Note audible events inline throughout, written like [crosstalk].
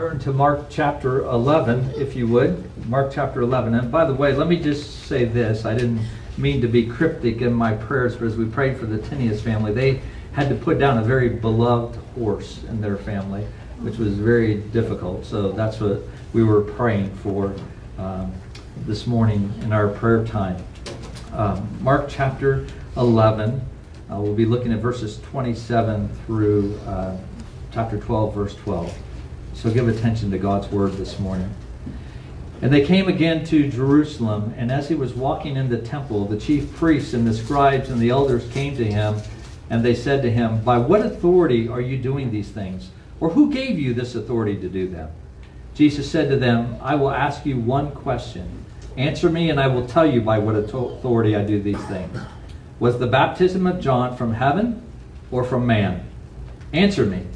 turn to Mark chapter 11, if you would. Mark chapter 11. And by the way, let me just say this. I didn't mean to be cryptic in my prayers, but as we prayed for the Tinius family, they had to put down a very beloved horse in their family, which was very difficult. So that's what we were praying for um, this morning in our prayer time. Um, Mark chapter 11. Uh, we'll be looking at verses 27 through uh, chapter 12, verse 12. So give attention to God's word this morning. And they came again to Jerusalem, and as he was walking in the temple, the chief priests and the scribes and the elders came to him, and they said to him, By what authority are you doing these things? Or who gave you this authority to do them? Jesus said to them, I will ask you one question. Answer me, and I will tell you by what authority I do these things. Was the baptism of John from heaven or from man? Answer me.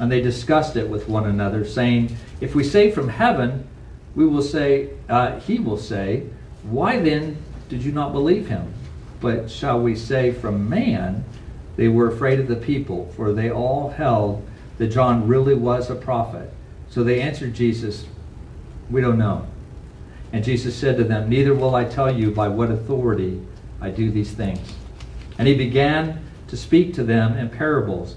And they discussed it with one another, saying, If we say from heaven, we will say, uh, he will say, Why then did you not believe him? But shall we say from man, they were afraid of the people, for they all held that John really was a prophet. So they answered Jesus, We don't know. And Jesus said to them, Neither will I tell you by what authority I do these things. And he began to speak to them in parables.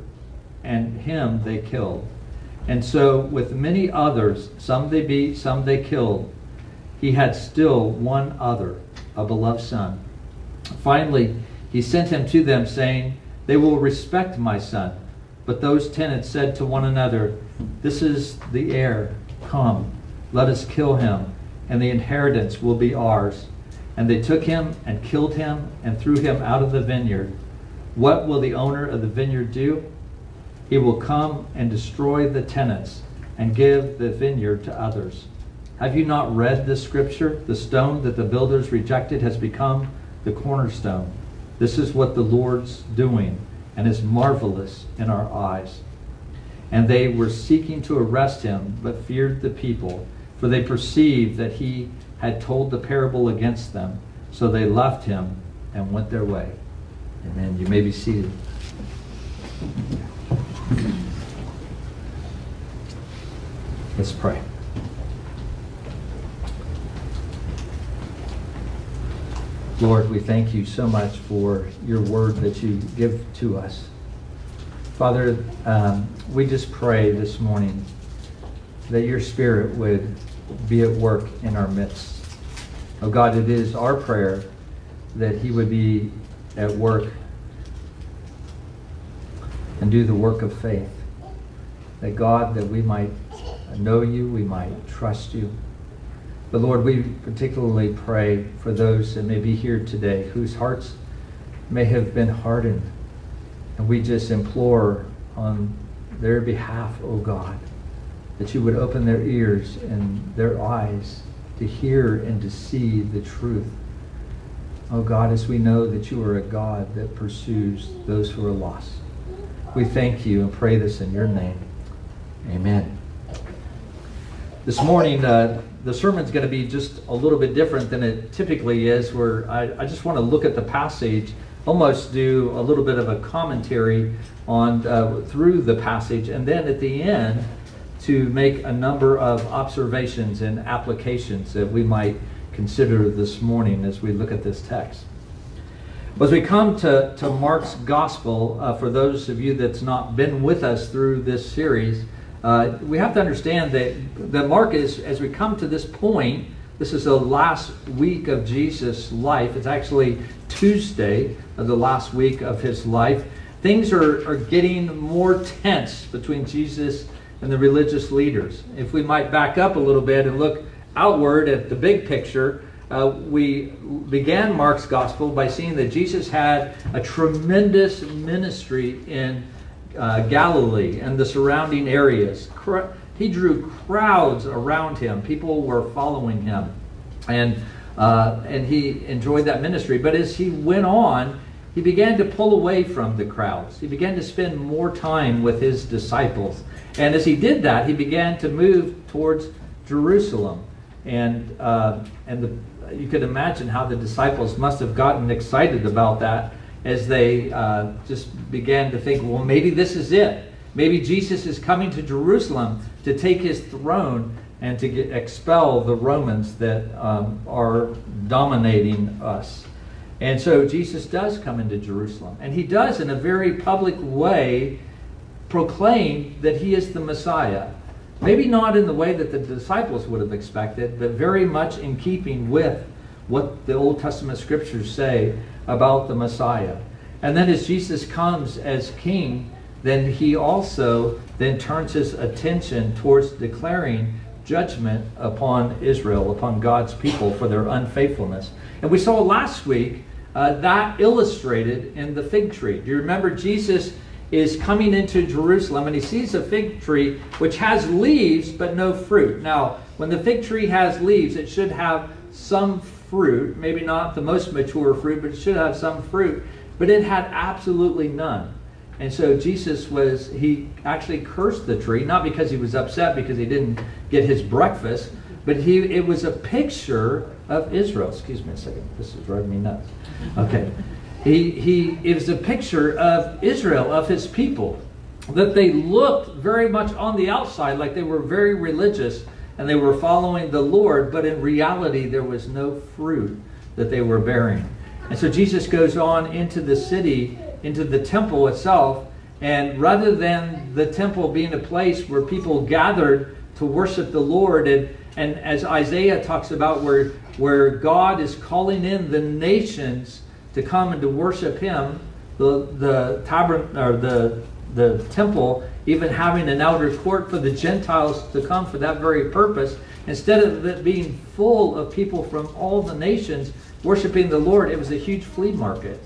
and him they killed. And so, with many others, some they beat, some they killed, he had still one other, a beloved son. Finally, he sent him to them, saying, They will respect my son. But those tenants said to one another, This is the heir. Come, let us kill him, and the inheritance will be ours. And they took him and killed him and threw him out of the vineyard. What will the owner of the vineyard do? He will come and destroy the tenants and give the vineyard to others. Have you not read this scripture? The stone that the builders rejected has become the cornerstone. This is what the Lord's doing and is marvelous in our eyes. And they were seeking to arrest him, but feared the people, for they perceived that he had told the parable against them. So they left him and went their way. Amen. You may be seated. Let's pray. Lord, we thank you so much for your word that you give to us. Father, um, we just pray this morning that your spirit would be at work in our midst. Oh God, it is our prayer that he would be at work and do the work of faith. That God, that we might know you, we might trust you. But Lord, we particularly pray for those that may be here today whose hearts may have been hardened. And we just implore on their behalf, O oh God, that you would open their ears and their eyes to hear and to see the truth. Oh God, as we know that you are a God that pursues those who are lost. We thank you and pray this in your name. Amen. This morning, uh, the sermon's going to be just a little bit different than it typically is, where I, I just want to look at the passage, almost do a little bit of a commentary on uh, through the passage, and then at the end to make a number of observations and applications that we might consider this morning as we look at this text. As we come to, to Mark's gospel, uh, for those of you that's not been with us through this series, uh, we have to understand that, that Mark is, as we come to this point, this is the last week of Jesus' life. It's actually Tuesday of the last week of his life. Things are, are getting more tense between Jesus and the religious leaders. If we might back up a little bit and look outward at the big picture, uh, we began Mark's gospel by seeing that Jesus had a tremendous ministry in uh, Galilee and the surrounding areas. he drew crowds around him. People were following him. And, uh, and he enjoyed that ministry. But as he went on, he began to pull away from the crowds. He began to spend more time with his disciples. And as he did that, he began to move towards Jerusalem. And, uh, and the, you could imagine how the disciples must have gotten excited about that as they uh, just began to think, well, maybe this is it. Maybe Jesus is coming to Jerusalem to take his throne and to get, expel the Romans that um, are dominating us. And so Jesus does come into Jerusalem. And he does, in a very public way, proclaim that he is the Messiah. Maybe not in the way that the disciples would have expected, but very much in keeping with what the Old Testament scriptures say about the Messiah. And then as Jesus comes as king, then he also then turns his attention towards declaring judgment upon Israel, upon God's people for their unfaithfulness. And we saw last week uh, that illustrated in the fig tree. Do you remember Jesus is coming into Jerusalem and he sees a fig tree which has leaves but no fruit. Now, when the fig tree has leaves, it should have some fruit, maybe not the most mature fruit, but it should have some fruit. But it had absolutely none. And so Jesus was, he actually cursed the tree, not because he was upset because he didn't get his breakfast, but he, it was a picture of Israel. Excuse me a second. This is driving me nuts. Okay. He, he, it was a picture of Israel, of his people, that they looked very much on the outside like they were very religious and they were following the Lord, but in reality, there was no fruit that they were bearing. And so Jesus goes on into the city, into the temple itself, and rather than the temple being a place where people gathered to worship the Lord, and, and as Isaiah talks about, where, where God is calling in the nations to come and to worship Him, the the tabern or the the temple even having an outer court for the Gentiles to come for that very purpose, instead of it being full of people from all the nations worshiping the Lord, it was a huge flea market,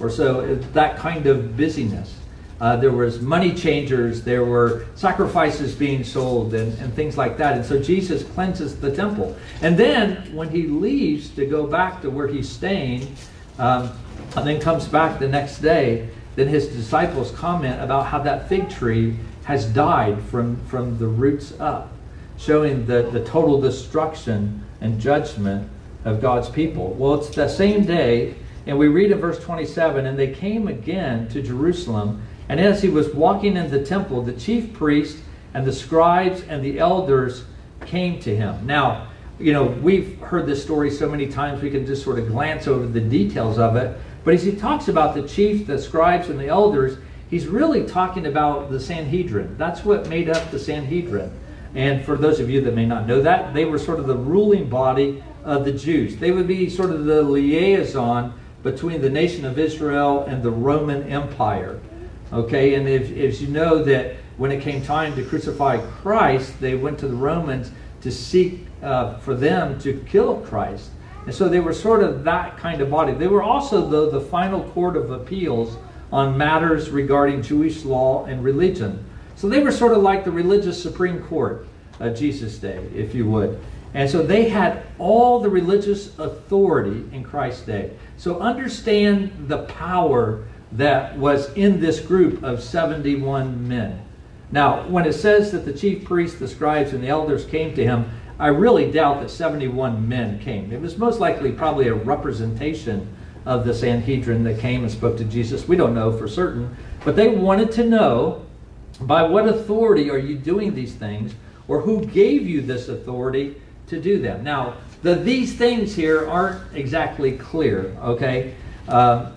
or so that kind of busyness. Uh, there was money changers, there were sacrifices being sold, and, and things like that. And so Jesus cleanses the temple. And then when he leaves to go back to where he's staying, um, and then comes back the next day, then his disciples comment about how that fig tree has died from, from the roots up, showing the, the total destruction and judgment of God's people. Well, it's the same day, and we read in verse 27 and they came again to Jerusalem, and as he was walking in the temple, the chief priest and the scribes and the elders came to him. Now, you know, we've heard this story so many times we can just sort of glance over the details of it. But as he talks about the chief, the scribes, and the elders, he's really talking about the Sanhedrin. That's what made up the Sanhedrin. And for those of you that may not know that, they were sort of the ruling body of the Jews. They would be sort of the liaison between the nation of Israel and the Roman Empire. Okay, and if, if you know that when it came time to crucify Christ, they went to the Romans to seek uh, for them to kill Christ. And so they were sort of that kind of body. They were also, though, the final court of appeals on matters regarding Jewish law and religion. So they were sort of like the religious Supreme Court of Jesus' day, if you would. And so they had all the religious authority in Christ's day. So understand the power that was in this group of 71 men. Now, when it says that the chief priests, the scribes, and the elders came to him, I really doubt that 71 men came. It was most likely probably a representation of the Sanhedrin that came and spoke to Jesus. We don't know for certain, but they wanted to know by what authority are you doing these things, or who gave you this authority to do them. Now, the, these things here aren't exactly clear, okay? Uh,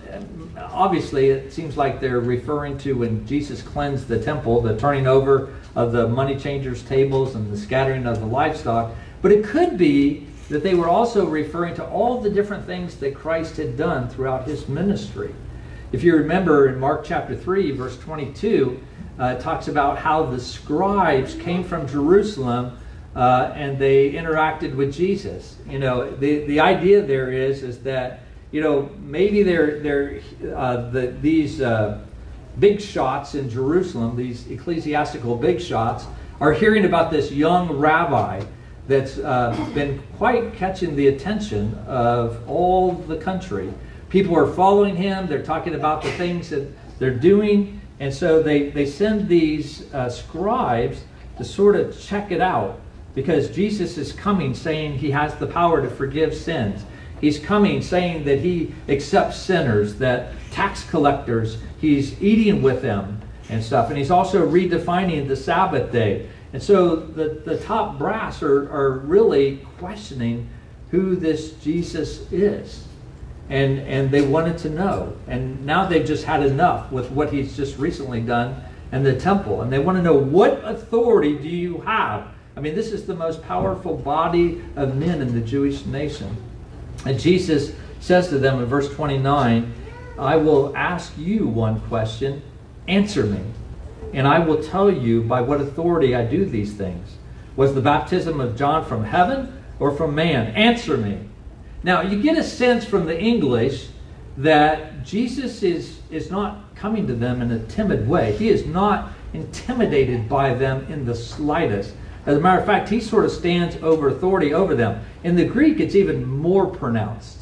obviously, it seems like they're referring to when Jesus cleansed the temple, the turning over of the money changers' tables and the scattering of the livestock. But it could be that they were also referring to all the different things that Christ had done throughout his ministry. If you remember in Mark chapter 3, verse 22, uh, it talks about how the scribes came from Jerusalem uh, and they interacted with Jesus. You know, the, the idea there is, is that, you know, maybe they're, they're, uh, the, these uh, big shots in Jerusalem, these ecclesiastical big shots, are hearing about this young rabbi that's uh, been quite catching the attention of all the country. People are following him, they're talking about the things that they're doing, and so they, they send these uh, scribes to sort of check it out because Jesus is coming saying he has the power to forgive sins. He's coming saying that he accepts sinners, that tax collectors, he's eating with them and stuff. And he's also redefining the Sabbath day. And so the, the top brass are, are really questioning who this Jesus is. And, and they wanted to know. And now they've just had enough with what he's just recently done in the temple. And they want to know what authority do you have? I mean, this is the most powerful body of men in the Jewish nation. And Jesus says to them in verse 29 I will ask you one question, answer me and I will tell you by what authority I do these things. Was the baptism of John from heaven or from man? Answer me. Now, you get a sense from the English that Jesus is, is not coming to them in a timid way. He is not intimidated by them in the slightest. As a matter of fact, he sort of stands over authority over them. In the Greek, it's even more pronounced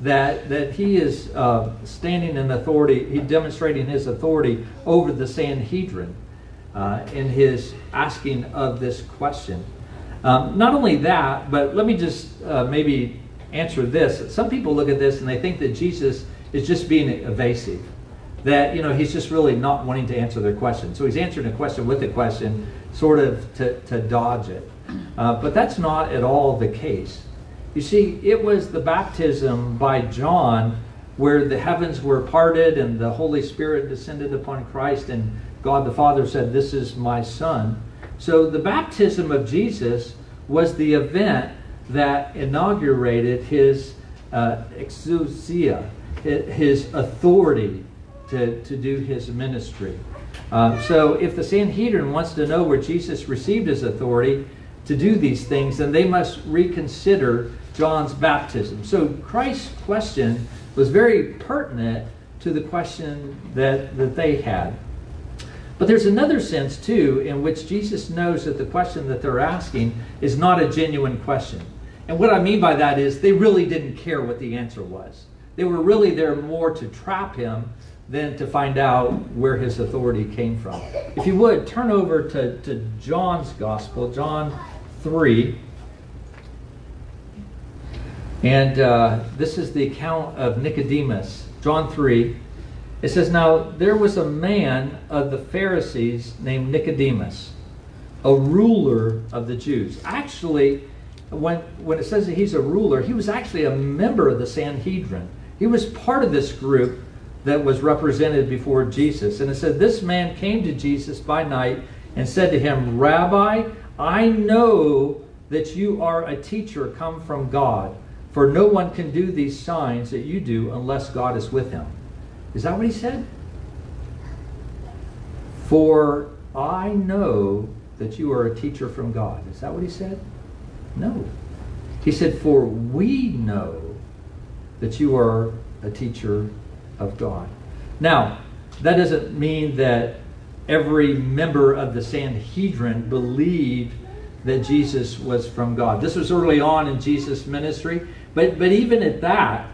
that, that he is uh, standing in authority, he demonstrating his authority over the Sanhedrin uh, in his asking of this question. Um, not only that, but let me just uh, maybe answer this. Some people look at this and they think that Jesus is just being evasive. That, you know, he's just really not wanting to answer their question. So he's answering a question with a question, sort of to, to dodge it. Uh, but that's not at all the case. You see, it was the baptism by John where the heavens were parted and the Holy Spirit descended upon Christ, and God the Father said, This is my Son. So the baptism of Jesus was the event that inaugurated his uh, exousia, his authority to, to do his ministry. Uh, so if the Sanhedrin wants to know where Jesus received his authority to do these things, then they must reconsider John's baptism. So Christ's question was very pertinent to the question that, that they had. But there's another sense, too, in which Jesus knows that the question that they're asking is not a genuine question. And what I mean by that is they really didn't care what the answer was. They were really there more to trap him than to find out where his authority came from. If you would, turn over to, to John's Gospel, John 3. And uh, this is the account of Nicodemus, John 3. It says, Now there was a man of the Pharisees named Nicodemus, a ruler of the Jews. Actually, when, when it says that he's a ruler, he was actually a member of the Sanhedrin. He was part of this group that was represented before Jesus. And it said, This man came to Jesus by night and said to him, Rabbi, I know that you are a teacher come from God. For no one can do these signs that you do unless God is with him. Is that what he said? For I know that you are a teacher from God. Is that what he said? No. He said, For we know that you are a teacher of God. Now, that doesn't mean that every member of the Sanhedrin believed that Jesus was from God. This was early on in Jesus' ministry. But, but even at that,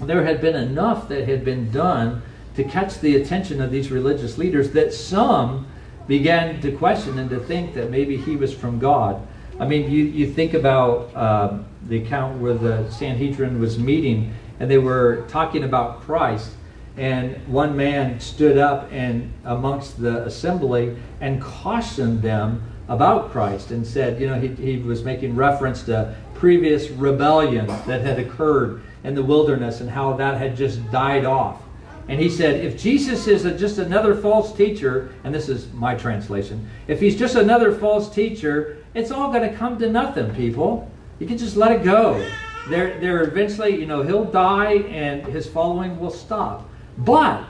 there had been enough that had been done to catch the attention of these religious leaders that some began to question and to think that maybe he was from God. I mean, you, you think about uh, the account where the Sanhedrin was meeting and they were talking about Christ, and one man stood up and amongst the assembly and cautioned them about Christ and said, you know, he, he was making reference to previous rebellion that had occurred in the wilderness and how that had just died off. And he said, if Jesus is a, just another false teacher, and this is my translation, if he's just another false teacher, it's all going to come to nothing, people. You can just let it go. There, there eventually, you know, he'll die and his following will stop. But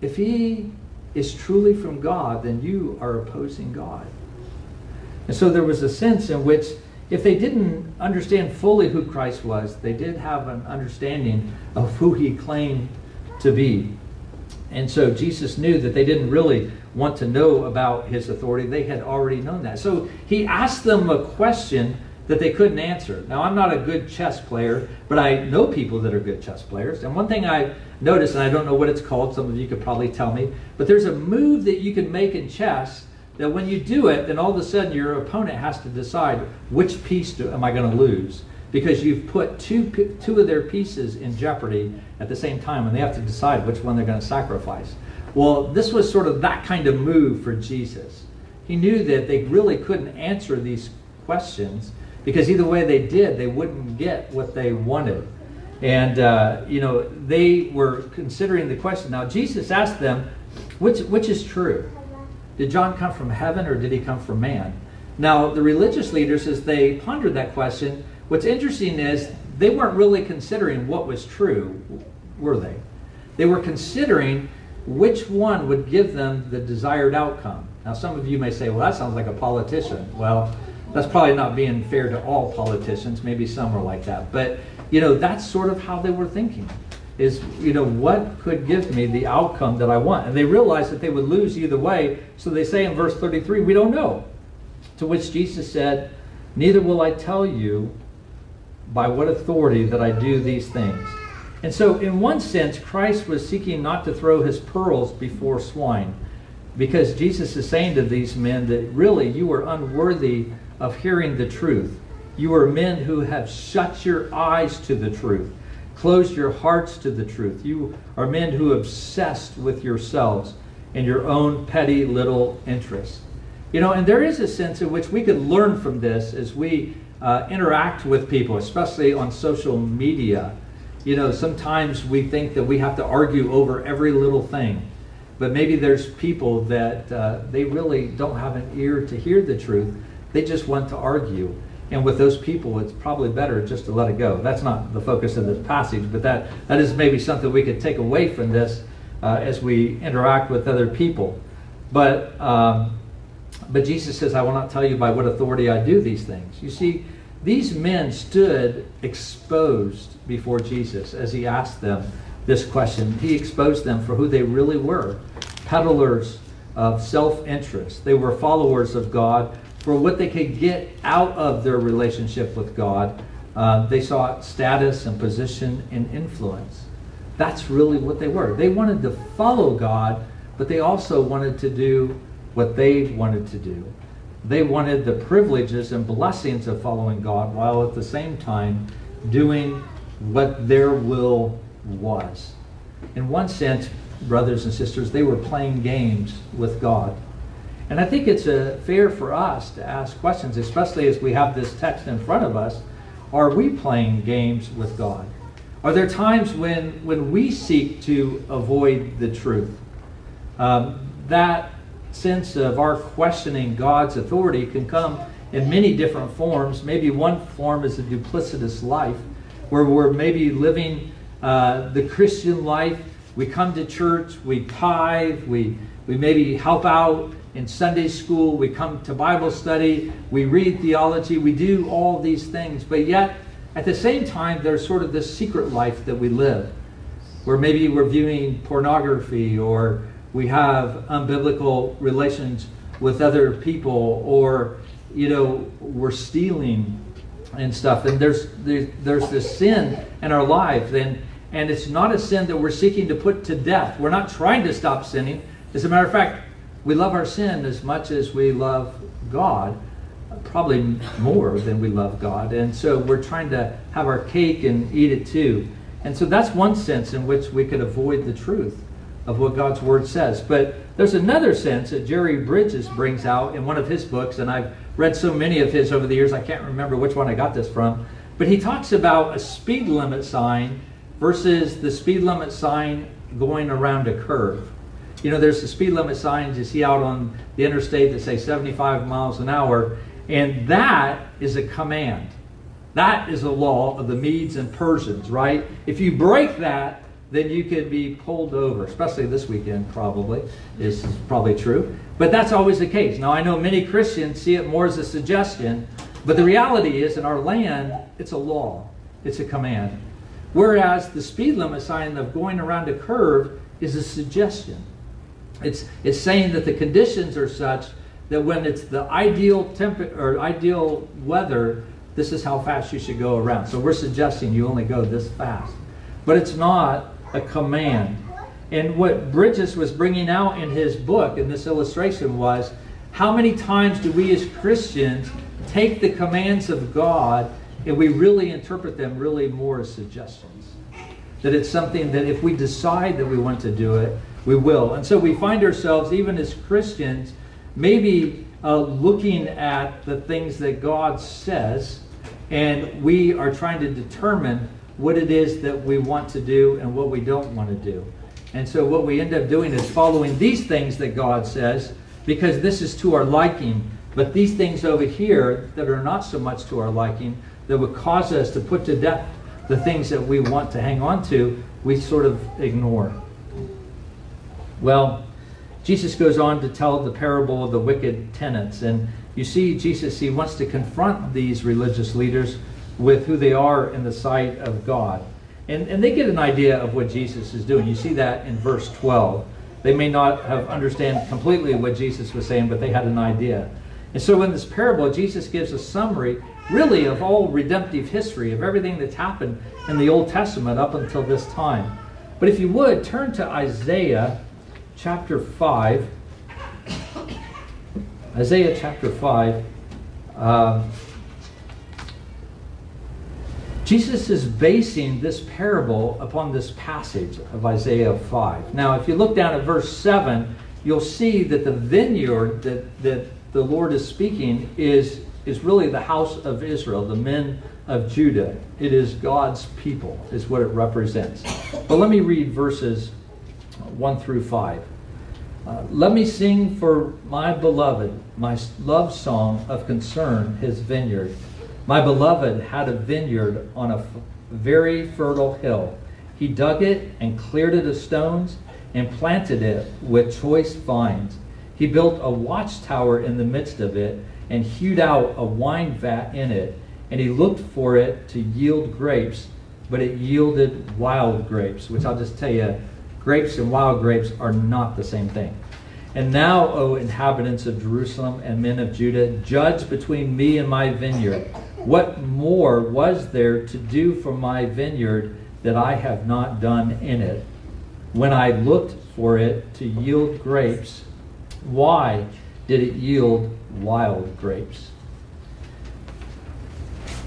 if he is truly from God, then you are opposing God. And so there was a sense in which if they didn't understand fully who Christ was, they did have an understanding of who he claimed to be. And so Jesus knew that they didn't really want to know about his authority. They had already known that. So he asked them a question that they couldn't answer. Now, I'm not a good chess player, but I know people that are good chess players. And one thing I noticed, and I don't know what it's called, some of you could probably tell me, but there's a move that you can make in chess that when you do it, then all of a sudden your opponent has to decide which piece do, am I going to lose because you've put two, two of their pieces in jeopardy at the same time and they have to decide which one they're going to sacrifice. Well, this was sort of that kind of move for Jesus. He knew that they really couldn't answer these questions because either way they did, they wouldn't get what they wanted. And, uh, you know, they were considering the question. Now, Jesus asked them, which, which is true? Did John come from heaven or did he come from man? Now, the religious leaders, as they pondered that question, what's interesting is they weren't really considering what was true, were they? They were considering which one would give them the desired outcome. Now, some of you may say, well, that sounds like a politician. Well, that's probably not being fair to all politicians. Maybe some are like that. But, you know, that's sort of how they were thinking is, you know, what could give me the outcome that I want? And they realized that they would lose either way. So they say in verse 33, we don't know. To which Jesus said, Neither will I tell you by what authority that I do these things. And so, in one sense, Christ was seeking not to throw his pearls before swine, because Jesus is saying to these men that really you are unworthy of hearing the truth. You are men who have shut your eyes to the truth, closed your hearts to the truth. You are men who obsessed with yourselves and your own petty little interests. You know, and there is a sense in which we could learn from this as we uh, interact with people, especially on social media. You know, sometimes we think that we have to argue over every little thing. But maybe there's people that uh, they really don't have an ear to hear the truth. They just want to argue. And with those people, it's probably better just to let it go. That's not the focus of this passage, but that, that is maybe something we could take away from this uh, as we interact with other people. But, um, but Jesus says, I will not tell you by what authority I do these things. You see, these men stood exposed before Jesus as he asked them this question. He exposed them for who they really were peddlers of self interest. They were followers of God for what they could get out of their relationship with God. Uh, they sought status and position and influence. That's really what they were. They wanted to follow God, but they also wanted to do what they wanted to do. They wanted the privileges and blessings of following God while at the same time doing what their will was. In one sense, brothers and sisters, they were playing games with God. And I think it's uh, fair for us to ask questions, especially as we have this text in front of us. Are we playing games with God? Are there times when, when we seek to avoid the truth? Um, that sense of our questioning God's authority can come in many different forms. Maybe one form is a duplicitous life, where we're maybe living uh, the Christian life. We come to church, we tithe, we, we maybe help out in Sunday school, we come to Bible study, we read theology, we do all these things, but yet at the same time, there's sort of this secret life that we live, where maybe we're viewing pornography or we have unbiblical relations with other people or you know we're stealing and stuff. And there's there's this sin in our life and and it's not a sin that we're seeking to put to death. We're not trying to stop sinning. As a matter of fact we love our sin as much as we love god probably more than we love god and so we're trying to have our cake and eat it too and so that's one sense in which we could avoid the truth of what God's Word says. But there's another sense that Jerry Bridges brings out in one of his books, and I've read so many of his over the years, I can't remember which one I got this from. But he talks about a speed limit sign versus the speed limit sign going around a curve. You know, there's the speed limit signs you see out on the interstate that say 75 miles an hour, and that is a command. That is a law of the Medes and Persians, right? If you break that, then you could be pulled over, especially this weekend, probably. This is probably true. But that's always the case. Now, I know many Christians see it more as a suggestion, but the reality is in our land, it's a law, it's a command. Whereas the speed limit sign of going around a curve is a suggestion. It's, it's saying that the conditions are such that when it's the ideal or ideal weather, this is how fast you should go around. So we're suggesting you only go this fast. But it's not a command. And what Bridges was bringing out in his book, in this illustration, was how many times do we as Christians take the commands of God and we really interpret them really more as suggestions? That it's something that if we decide that we want to do it, we will. And so we find ourselves, even as Christians, maybe uh, looking at the things that God says, and we are trying to determine what it is that we want to do and what we don't want to do. And so what we end up doing is following these things that God says because this is to our liking. But these things over here that are not so much to our liking, that would cause us to put to death the things that we want to hang on to, we sort of ignore. Well, Jesus goes on to tell the parable of the wicked tenants. And you see, Jesus, he wants to confront these religious leaders with who they are in the sight of God. And, and they get an idea of what Jesus is doing. You see that in verse 12. They may not have understand completely what Jesus was saying, but they had an idea. And so in this parable, Jesus gives a summary, really, of all redemptive history, of everything that's happened in the Old Testament up until this time. But if you would, turn to Isaiah chapter 5. Isaiah chapter 5. Um, Jesus is basing this parable upon this passage of Isaiah 5. Now, if you look down at verse 7, you'll see that the vineyard that, that the Lord is speaking is, is really the house of Israel, the men of Judah. It is God's people, is what it represents. But let me read verses 1 through 5. Uh, let me sing for my beloved my love song of concern, his vineyard. My beloved had a vineyard on a f- very fertile hill. He dug it and cleared it of stones and planted it with choice vines. He built a watchtower in the midst of it and hewed out a wine vat in it. And he looked for it to yield grapes, but it yielded wild grapes, which I'll just tell you Grapes and wild grapes are not the same thing. And now, O inhabitants of Jerusalem and men of Judah, judge between me and my vineyard. What more was there to do for my vineyard that I have not done in it? When I looked for it to yield grapes, why did it yield wild grapes?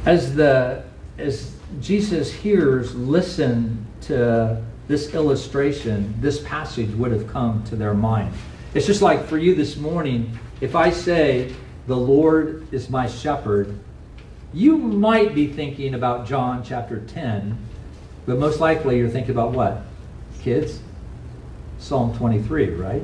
As the as Jesus' hears, listen to this illustration, this passage would have come to their mind. It's just like for you this morning, if I say, The Lord is my shepherd, you might be thinking about John chapter 10, but most likely you're thinking about what? Kids? Psalm 23, right?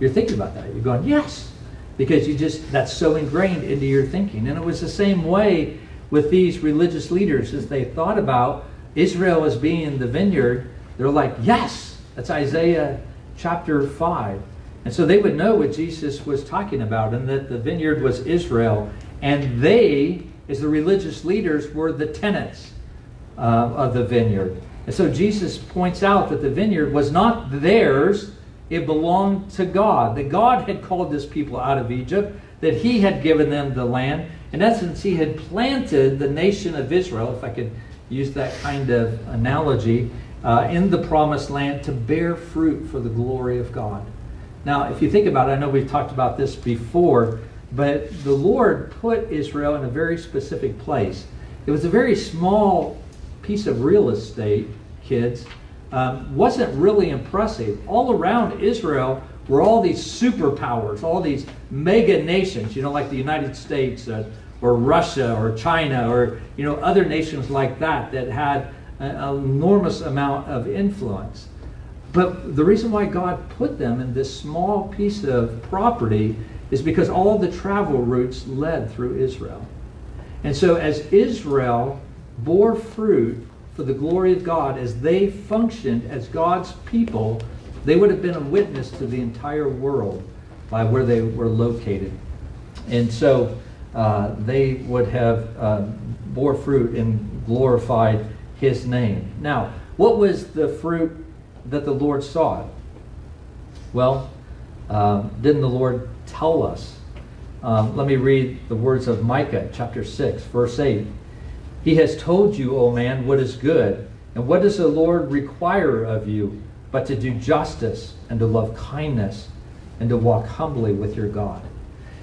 You're thinking about that. You're going, Yes, because you just, that's so ingrained into your thinking. And it was the same way with these religious leaders as they thought about Israel as being the vineyard they're like, yes, that's Isaiah chapter 5. And so they would know what Jesus was talking about and that the vineyard was Israel. And they, as the religious leaders, were the tenants uh, of the vineyard. And so Jesus points out that the vineyard was not theirs, it belonged to God. That God had called this people out of Egypt, that He had given them the land. In essence, He had planted the nation of Israel, if I could use that kind of analogy uh, in the promised land to bear fruit for the glory of God. Now, if you think about it, I know we've talked about this before, but the Lord put Israel in a very specific place. It was a very small piece of real estate, kids. Um, wasn't really impressive. All around Israel were all these superpowers, all these mega nations, you know, like the United States uh, or Russia or China or, you know, other nations like that that had an enormous amount of influence. But the reason why God put them in this small piece of property is because all the travel routes led through Israel. And so, as Israel bore fruit for the glory of God, as they functioned as God's people, they would have been a witness to the entire world by where they were located. And so, uh, they would have uh, bore fruit and glorified his name. Now, what was the fruit that the Lord saw? Well, um, didn't the Lord tell us? Um, let me read the words of Micah chapter 6, verse 8. He has told you, O man, what is good, and what does the Lord require of you but to do justice and to love kindness and to walk humbly with your God?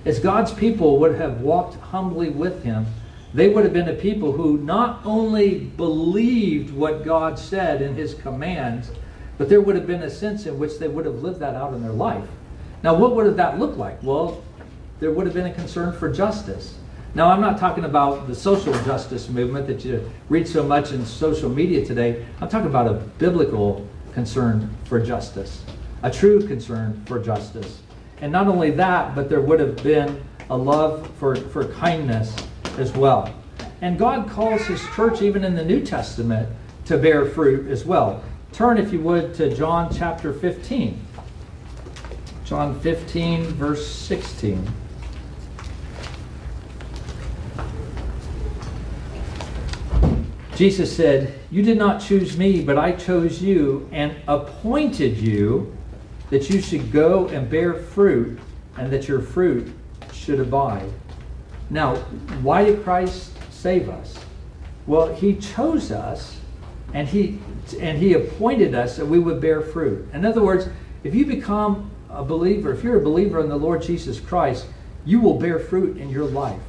As God's people would have walked humbly with him, they would have been a people who not only believed what God said in his commands, but there would have been a sense in which they would have lived that out in their life. Now, what would have that looked like? Well, there would have been a concern for justice. Now, I'm not talking about the social justice movement that you read so much in social media today. I'm talking about a biblical concern for justice, a true concern for justice. And not only that, but there would have been a love for, for kindness as well. And God calls his church, even in the New Testament, to bear fruit as well. Turn, if you would, to John chapter 15. John 15, verse 16. Jesus said, You did not choose me, but I chose you and appointed you that you should go and bear fruit and that your fruit should abide. Now, why did Christ save us? Well, he chose us and he and he appointed us that we would bear fruit. In other words, if you become a believer, if you're a believer in the Lord Jesus Christ, you will bear fruit in your life.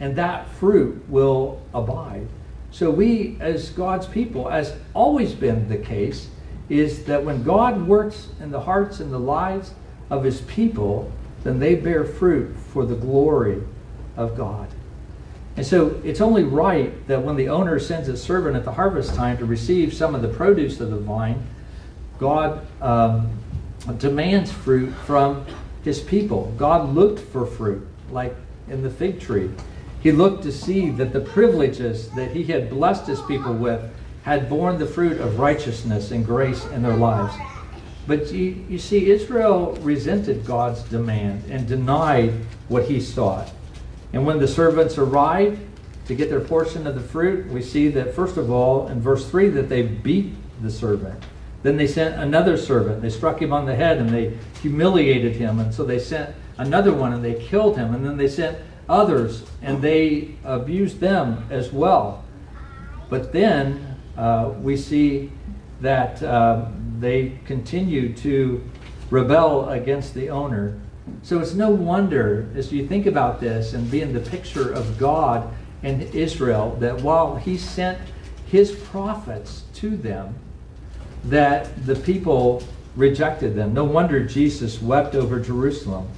And that fruit will abide. So we as God's people, as always been the case, is that when God works in the hearts and the lives of his people, then they bear fruit for the glory of God. And so it's only right that when the owner sends a servant at the harvest time to receive some of the produce of the vine, God um, demands fruit from his people. God looked for fruit, like in the fig tree. He looked to see that the privileges that he had blessed his people with had borne the fruit of righteousness and grace in their lives. But you, you see, Israel resented God's demand and denied what he sought. And when the servants arrived to get their portion of the fruit, we see that, first of all, in verse 3, that they beat the servant. Then they sent another servant. They struck him on the head and they humiliated him. And so they sent another one and they killed him. And then they sent others and they abused them as well. But then uh, we see that uh, they continue to rebel against the owner. So it's no wonder, as you think about this and being the picture of God and Israel, that while He sent His prophets to them, that the people rejected them. No wonder Jesus wept over Jerusalem.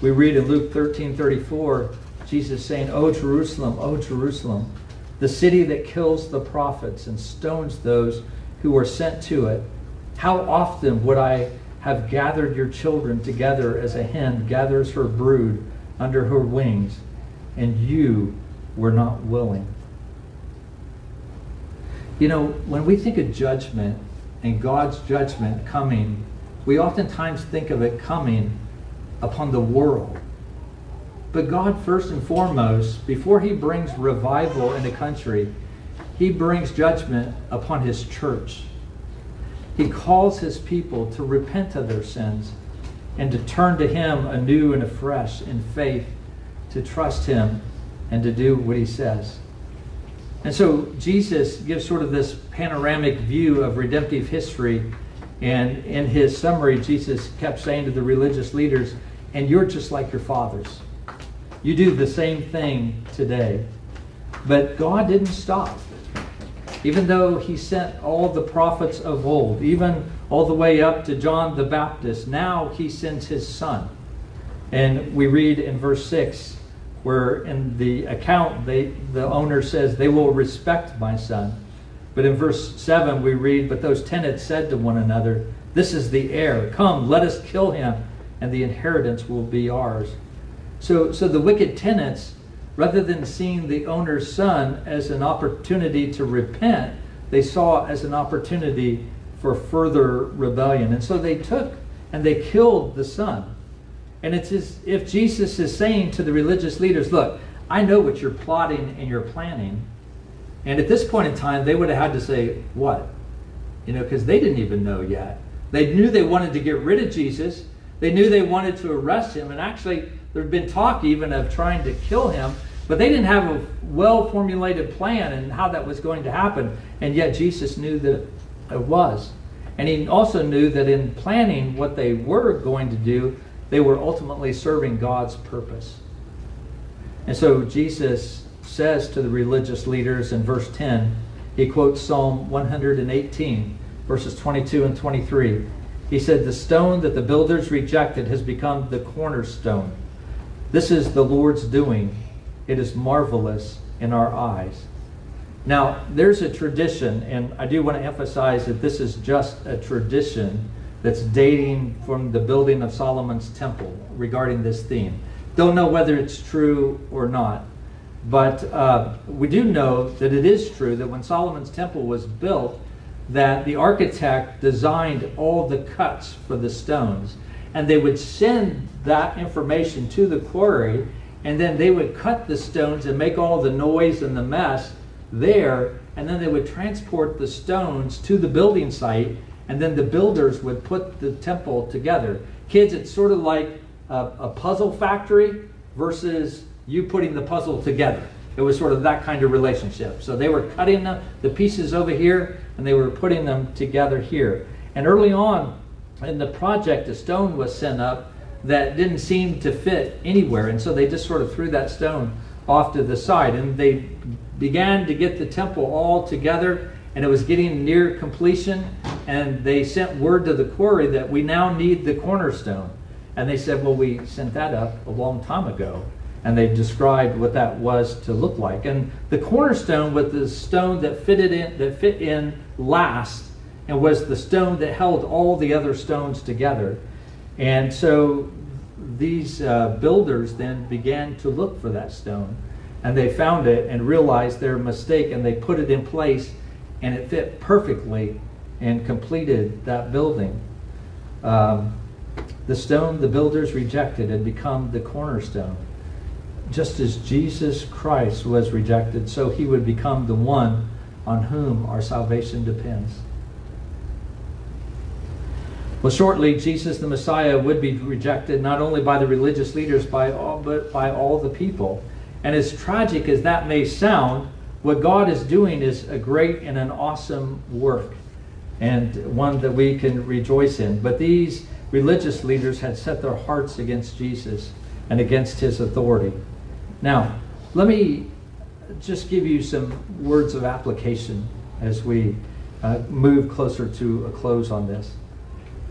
We read in Luke 13 34, Jesus saying, O Jerusalem, O Jerusalem the city that kills the prophets and stones those who are sent to it. How often would I have gathered your children together as a hen gathers her brood under her wings, and you were not willing? You know, when we think of judgment and God's judgment coming, we oftentimes think of it coming upon the world. But God, first and foremost, before He brings revival in a country, He brings judgment upon His church. He calls His people to repent of their sins and to turn to Him anew and afresh in faith, to trust Him and to do what He says. And so Jesus gives sort of this panoramic view of redemptive history. And in his summary, Jesus kept saying to the religious leaders, And you're just like your fathers. You do the same thing today. But God didn't stop. Even though he sent all the prophets of old, even all the way up to John the Baptist, now he sends his son. And we read in verse 6 where in the account they, the owner says, They will respect my son. But in verse 7 we read, But those tenants said to one another, This is the heir. Come, let us kill him, and the inheritance will be ours. So, so the wicked tenants, rather than seeing the owner's son as an opportunity to repent, they saw it as an opportunity for further rebellion. And so they took and they killed the son. And it's as if Jesus is saying to the religious leaders, Look, I know what you're plotting and you're planning. And at this point in time, they would have had to say, What? You know, because they didn't even know yet. They knew they wanted to get rid of Jesus. They knew they wanted to arrest him. And actually, there had been talk even of trying to kill him. But they didn't have a well formulated plan and how that was going to happen. And yet Jesus knew that it was. And he also knew that in planning what they were going to do, they were ultimately serving God's purpose. And so Jesus says to the religious leaders in verse 10, he quotes Psalm 118, verses 22 and 23. He said, The stone that the builders rejected has become the cornerstone. This is the Lord's doing. It is marvelous in our eyes. Now, there's a tradition, and I do want to emphasize that this is just a tradition that's dating from the building of Solomon's temple regarding this theme. Don't know whether it's true or not, but uh, we do know that it is true that when Solomon's temple was built, that the architect designed all the cuts for the stones, and they would send that information to the quarry, and then they would cut the stones and make all the noise and the mess there, and then they would transport the stones to the building site, and then the builders would put the temple together. Kids, it's sort of like a, a puzzle factory versus you putting the puzzle together. It was sort of that kind of relationship. So they were cutting the, the pieces over here and they were putting them together here. And early on in the project, a stone was sent up that didn't seem to fit anywhere. And so they just sort of threw that stone off to the side. And they began to get the temple all together and it was getting near completion. And they sent word to the quarry that we now need the cornerstone. And they said, Well, we sent that up a long time ago. And they described what that was to look like. And the cornerstone was the stone that fitted in that fit in last and was the stone that held all the other stones together. And so these uh, builders then began to look for that stone. And they found it and realized their mistake and they put it in place and it fit perfectly and completed that building. Um, the stone the builders rejected had become the cornerstone. Just as Jesus Christ was rejected, so he would become the one on whom our salvation depends. Well, shortly, Jesus the Messiah would be rejected not only by the religious leaders, by all, but by all the people. And as tragic as that may sound, what God is doing is a great and an awesome work, and one that we can rejoice in. But these religious leaders had set their hearts against Jesus and against his authority. Now, let me just give you some words of application as we uh, move closer to a close on this.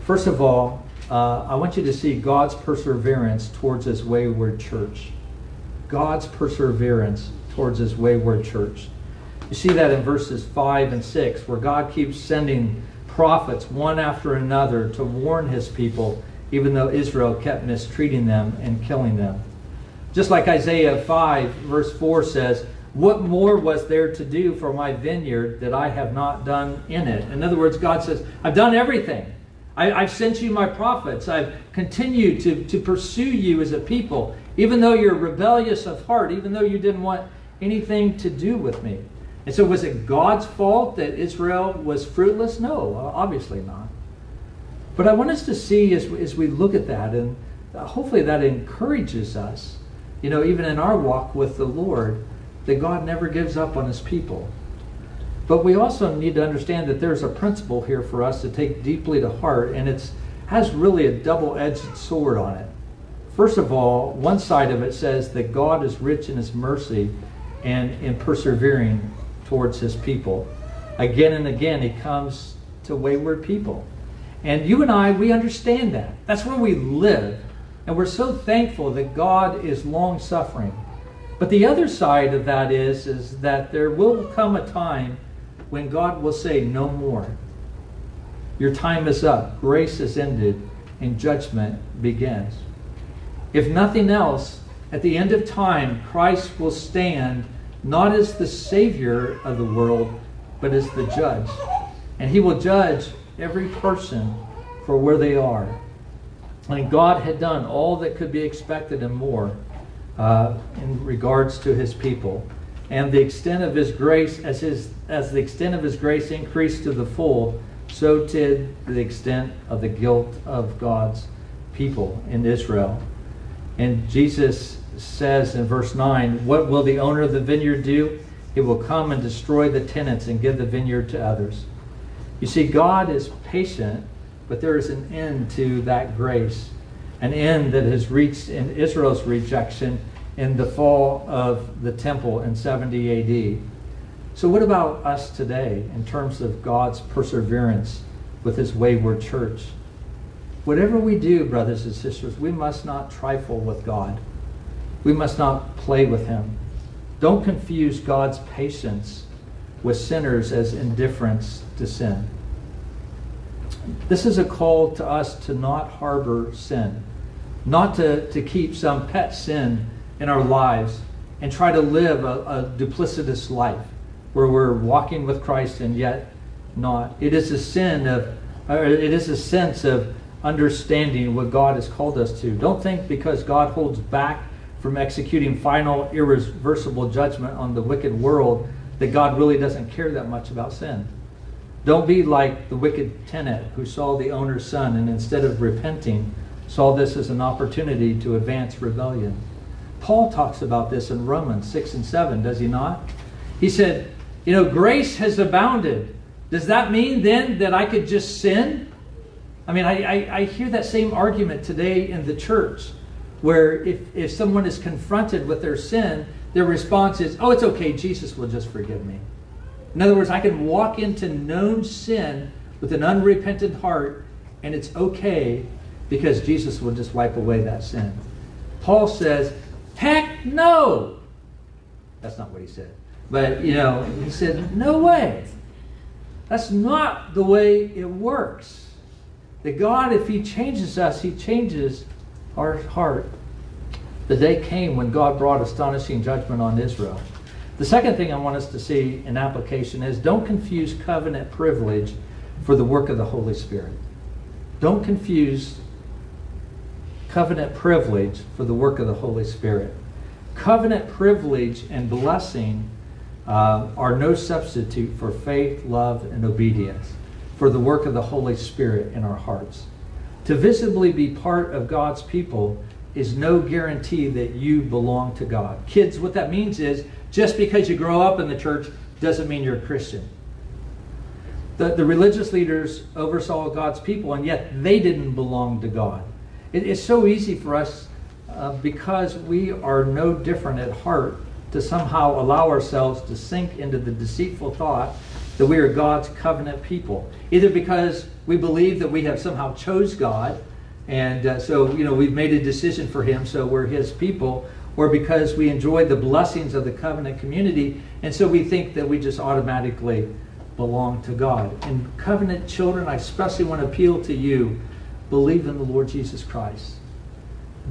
First of all, uh, I want you to see God's perseverance towards his wayward church. God's perseverance towards his wayward church. You see that in verses 5 and 6, where God keeps sending prophets one after another to warn his people, even though Israel kept mistreating them and killing them. Just like Isaiah 5, verse 4 says, What more was there to do for my vineyard that I have not done in it? In other words, God says, I've done everything. I, have sent you my prophets. I've continued to, to pursue you as a people, even though you're rebellious of heart, even though you didn't want anything to do with me. And so, was it God's fault that Israel was fruitless? No, obviously not. But I want us to see as, as we look at that, and hopefully that encourages us, you know, even in our walk with the Lord, that God never gives up on his people. But we also need to understand that there's a principle here for us to take deeply to heart, and it has really a double edged sword on it. First of all, one side of it says that God is rich in his mercy and in persevering towards his people. Again and again, he comes to wayward people. And you and I, we understand that. That's where we live. And we're so thankful that God is long suffering. But the other side of that is, is that there will come a time when God will say, No more. Your time is up, grace is ended, and judgment begins. If nothing else, at the end of time, Christ will stand not as the Savior of the world, but as the judge. And he will judge every person for where they are. And God had done all that could be expected and more uh, in regards to his people. And the extent of his grace, as, his, as the extent of his grace increased to the full, so did the extent of the guilt of God's people in Israel. And Jesus says in verse 9, What will the owner of the vineyard do? He will come and destroy the tenants and give the vineyard to others. You see, God is patient, but there is an end to that grace, an end that has reached in Israel's rejection in the fall of the temple in 70 AD. So, what about us today in terms of God's perseverance with his wayward church? Whatever we do, brothers and sisters, we must not trifle with God. We must not play with him. Don't confuse God's patience with sinners as indifference to sin. This is a call to us to not harbor sin, not to, to keep some pet sin in our lives and try to live a, a duplicitous life where we're walking with Christ and yet not. It is a sin of, it is a sense of understanding what God has called us to. Don't think because God holds back from executing final, irreversible judgment on the wicked world that God really doesn't care that much about sin. Don't be like the wicked tenant who saw the owner's son and instead of repenting, saw this as an opportunity to advance rebellion. Paul talks about this in Romans 6 and 7, does he not? He said, You know, grace has abounded. Does that mean then that I could just sin? I mean, I, I, I hear that same argument today in the church, where if, if someone is confronted with their sin, their response is, Oh, it's okay, Jesus will just forgive me. In other words, I can walk into known sin with an unrepentant heart, and it's okay because Jesus will just wipe away that sin. Paul says, Heck no! That's not what he said. But, you know, he said, No way. That's not the way it works. That God, if He changes us, He changes our heart. The day came when God brought astonishing judgment on Israel. The second thing I want us to see in application is don't confuse covenant privilege for the work of the Holy Spirit. Don't confuse covenant privilege for the work of the Holy Spirit. Covenant privilege and blessing uh, are no substitute for faith, love, and obedience for the work of the Holy Spirit in our hearts. To visibly be part of God's people is no guarantee that you belong to God. Kids, what that means is just because you grow up in the church doesn't mean you're a Christian. The, the religious leaders oversaw God's people, and yet they didn't belong to God. It, it's so easy for us uh, because we are no different at heart to somehow allow ourselves to sink into the deceitful thought that we are God's covenant people. Either because we believe that we have somehow chose God, and uh, so you know we've made a decision for Him, so we're His people, or because we enjoy the blessings of the covenant community, and so we think that we just automatically belong to God. And covenant children, I especially want to appeal to you: believe in the Lord Jesus Christ.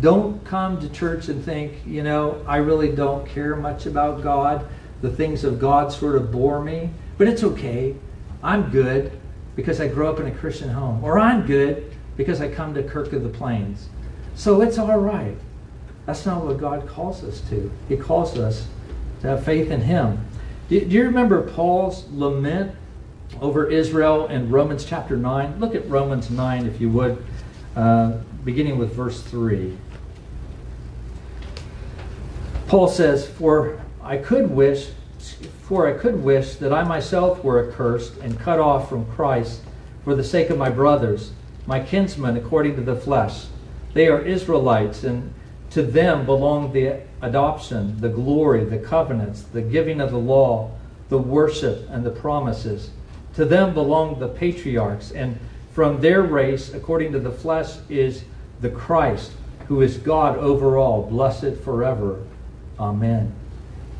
Don't come to church and think, you know, I really don't care much about God. The things of God sort of bore me. But it's okay. I'm good because I grew up in a Christian home. Or I'm good because I come to Kirk of the Plains. So it's all right. That's not what God calls us to. He calls us to have faith in Him. Do you remember Paul's lament over Israel in Romans chapter 9? Look at Romans 9, if you would, uh, beginning with verse 3. Paul says, For I could wish for I could wish that I myself were accursed and cut off from Christ for the sake of my brothers, my kinsmen according to the flesh. They are Israelites, and to them belong the adoption, the glory, the covenants, the giving of the law, the worship, and the promises. To them belong the patriarchs, and from their race, according to the flesh, is the Christ, who is God over all, blessed forever. Amen.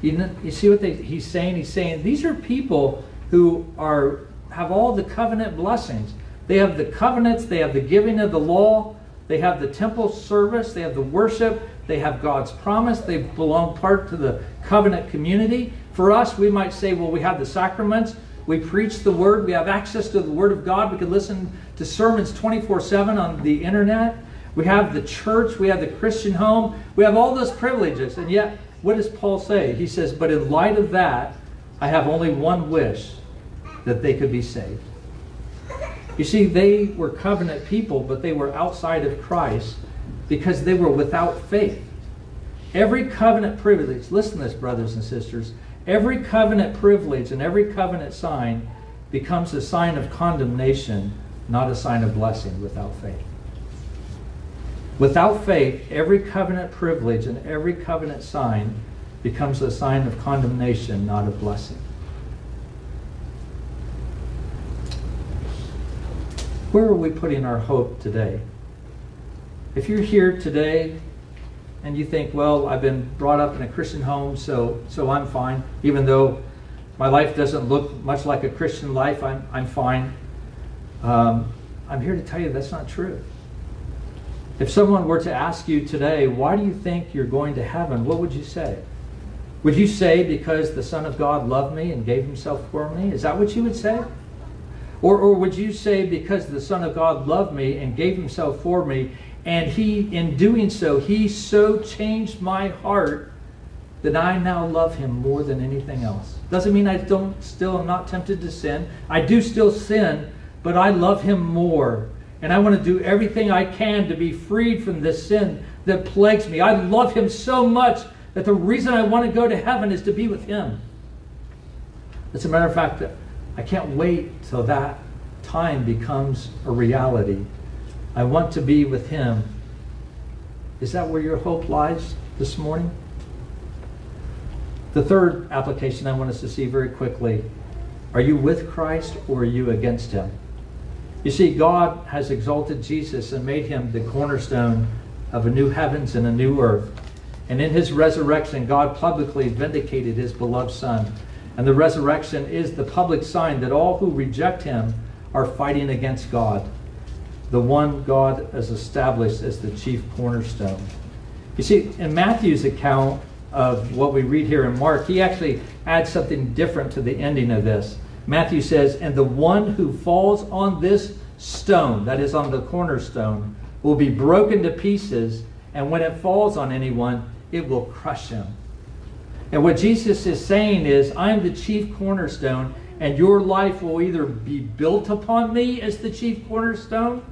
You, see what they, he's saying? He's saying these are people who are have all the covenant blessings. They have the covenants, they have the giving of the law, they have the temple service, they have the worship, they have God's promise, they belong part to the covenant community. For us, we might say, well, we have the sacraments, we preach the word, we have access to the word of God, we can listen to sermons 24 7 on the internet. We have the church, we have the Christian home, we have all those privileges, and yet what does Paul say? He says, But in light of that, I have only one wish that they could be saved. You see, they were covenant people, but they were outside of Christ because they were without faith. Every covenant privilege, listen to this, brothers and sisters, every covenant privilege and every covenant sign becomes a sign of condemnation, not a sign of blessing without faith. Without faith, every covenant privilege and every covenant sign becomes a sign of condemnation, not of blessing. Where are we putting our hope today? If you're here today and you think, well, I've been brought up in a Christian home, so, so I'm fine, even though my life doesn't look much like a Christian life, I'm, I'm fine. Um, I'm here to tell you that's not true. If someone were to ask you today, why do you think you're going to heaven, what would you say? Would you say because the Son of God loved me and gave himself for me? Is that what you would say? Or, or would you say because the Son of God loved me and gave himself for me and he, in doing so, he so changed my heart that I now love him more than anything else. Doesn't mean I don't still am not tempted to sin. I do still sin, but I love him more. And I want to do everything I can to be freed from this sin that plagues me. I love him so much that the reason I want to go to heaven is to be with him. As a matter of fact, I can't wait till that time becomes a reality. I want to be with Him. Is that where your hope lies this morning? The third application I want us to see very quickly are you with Christ or are you against Him? You see, God has exalted Jesus and made Him the cornerstone of a new heavens and a new earth. And in His resurrection, God publicly vindicated His beloved Son. And the resurrection is the public sign that all who reject Him are fighting against God the one God has established as the chief cornerstone. You see, in Matthew's account of what we read here in Mark, he actually adds something different to the ending of this. Matthew says, And the one who falls on this stone, that is on the cornerstone, will be broken to pieces, and when it falls on anyone, it will crush him. And what Jesus is saying is, I'm the chief cornerstone, and your life will either be built upon me as the chief cornerstone,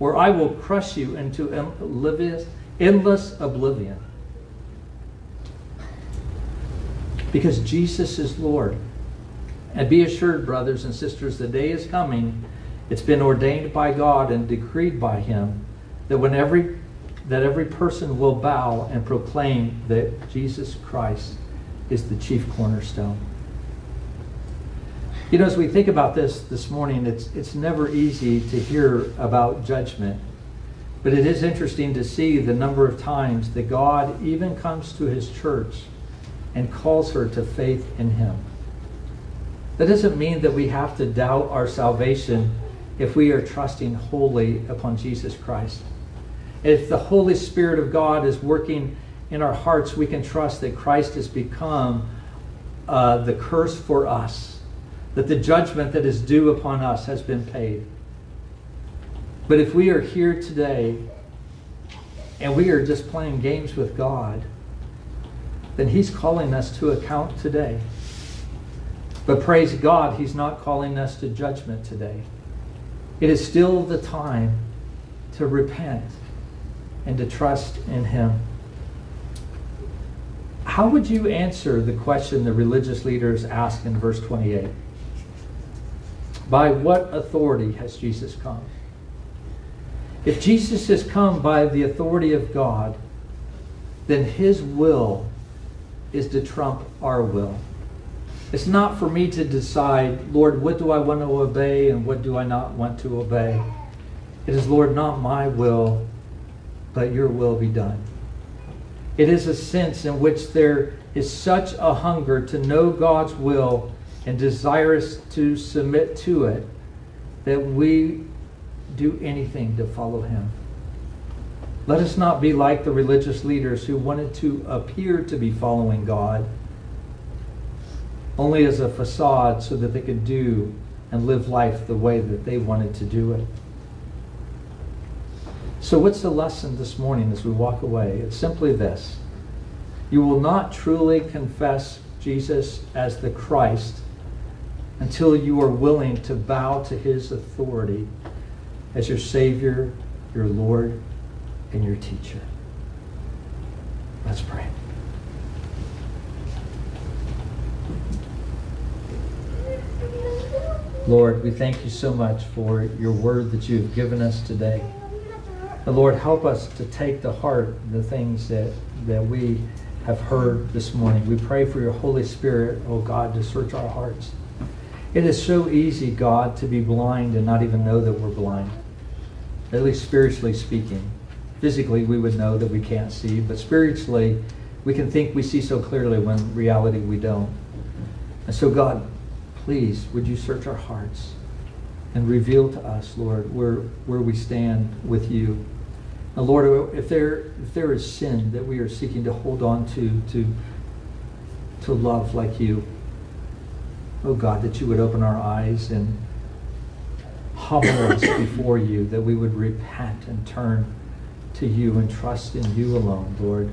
where I will crush you into endless oblivion. Because Jesus is Lord. And be assured, brothers and sisters, the day is coming. It's been ordained by God and decreed by Him that when every that every person will bow and proclaim that Jesus Christ is the chief cornerstone. You know, as we think about this this morning, it's, it's never easy to hear about judgment. But it is interesting to see the number of times that God even comes to his church and calls her to faith in him. That doesn't mean that we have to doubt our salvation if we are trusting wholly upon Jesus Christ. If the Holy Spirit of God is working in our hearts, we can trust that Christ has become uh, the curse for us that the judgment that is due upon us has been paid. But if we are here today and we are just playing games with God, then He's calling us to account today. But praise God, He's not calling us to judgment today. It is still the time to repent and to trust in Him. How would you answer the question the religious leaders asked in verse 28? By what authority has Jesus come? If Jesus has come by the authority of God, then his will is to trump our will. It's not for me to decide, Lord, what do I want to obey and what do I not want to obey. It is, Lord, not my will, but your will be done. It is a sense in which there is such a hunger to know God's will and desirous to submit to it, that we do anything to follow him. Let us not be like the religious leaders who wanted to appear to be following God only as a facade so that they could do and live life the way that they wanted to do it. So, what's the lesson this morning as we walk away? It's simply this You will not truly confess Jesus as the Christ until you are willing to bow to his authority as your Savior, your Lord, and your teacher. Let's pray. Lord, we thank you so much for your word that you have given us today. And Lord, help us to take to heart the things that, that we have heard this morning. We pray for your Holy Spirit, oh God, to search our hearts. It is so easy, God, to be blind and not even know that we're blind, at least spiritually speaking. Physically, we would know that we can't see, but spiritually, we can think we see so clearly when reality we don't. And so, God, please, would you search our hearts and reveal to us, Lord, where, where we stand with you. And Lord, if there, if there is sin that we are seeking to hold on to, to, to love like you, oh God, that you would open our eyes and humble us [coughs] before you, that we would repent and turn to you and trust in you alone, Lord,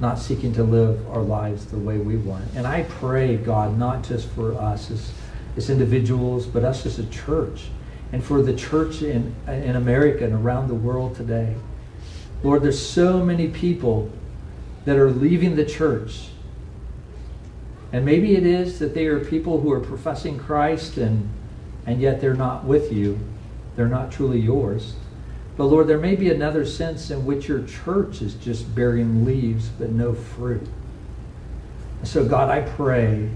not seeking to live our lives the way we want. And I pray, God, not just for us as, as individuals, but us as a church, and for the church in, in America and around the world today. Lord, there's so many people that are leaving the church. And maybe it is that they are people who are professing Christ and, and yet they're not with you. They're not truly yours. But Lord, there may be another sense in which your church is just bearing leaves but no fruit. So, God, I pray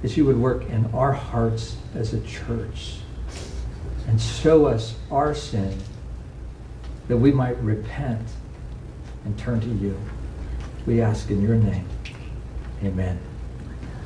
that you would work in our hearts as a church and show us our sin that we might repent and turn to you. We ask in your name. Amen.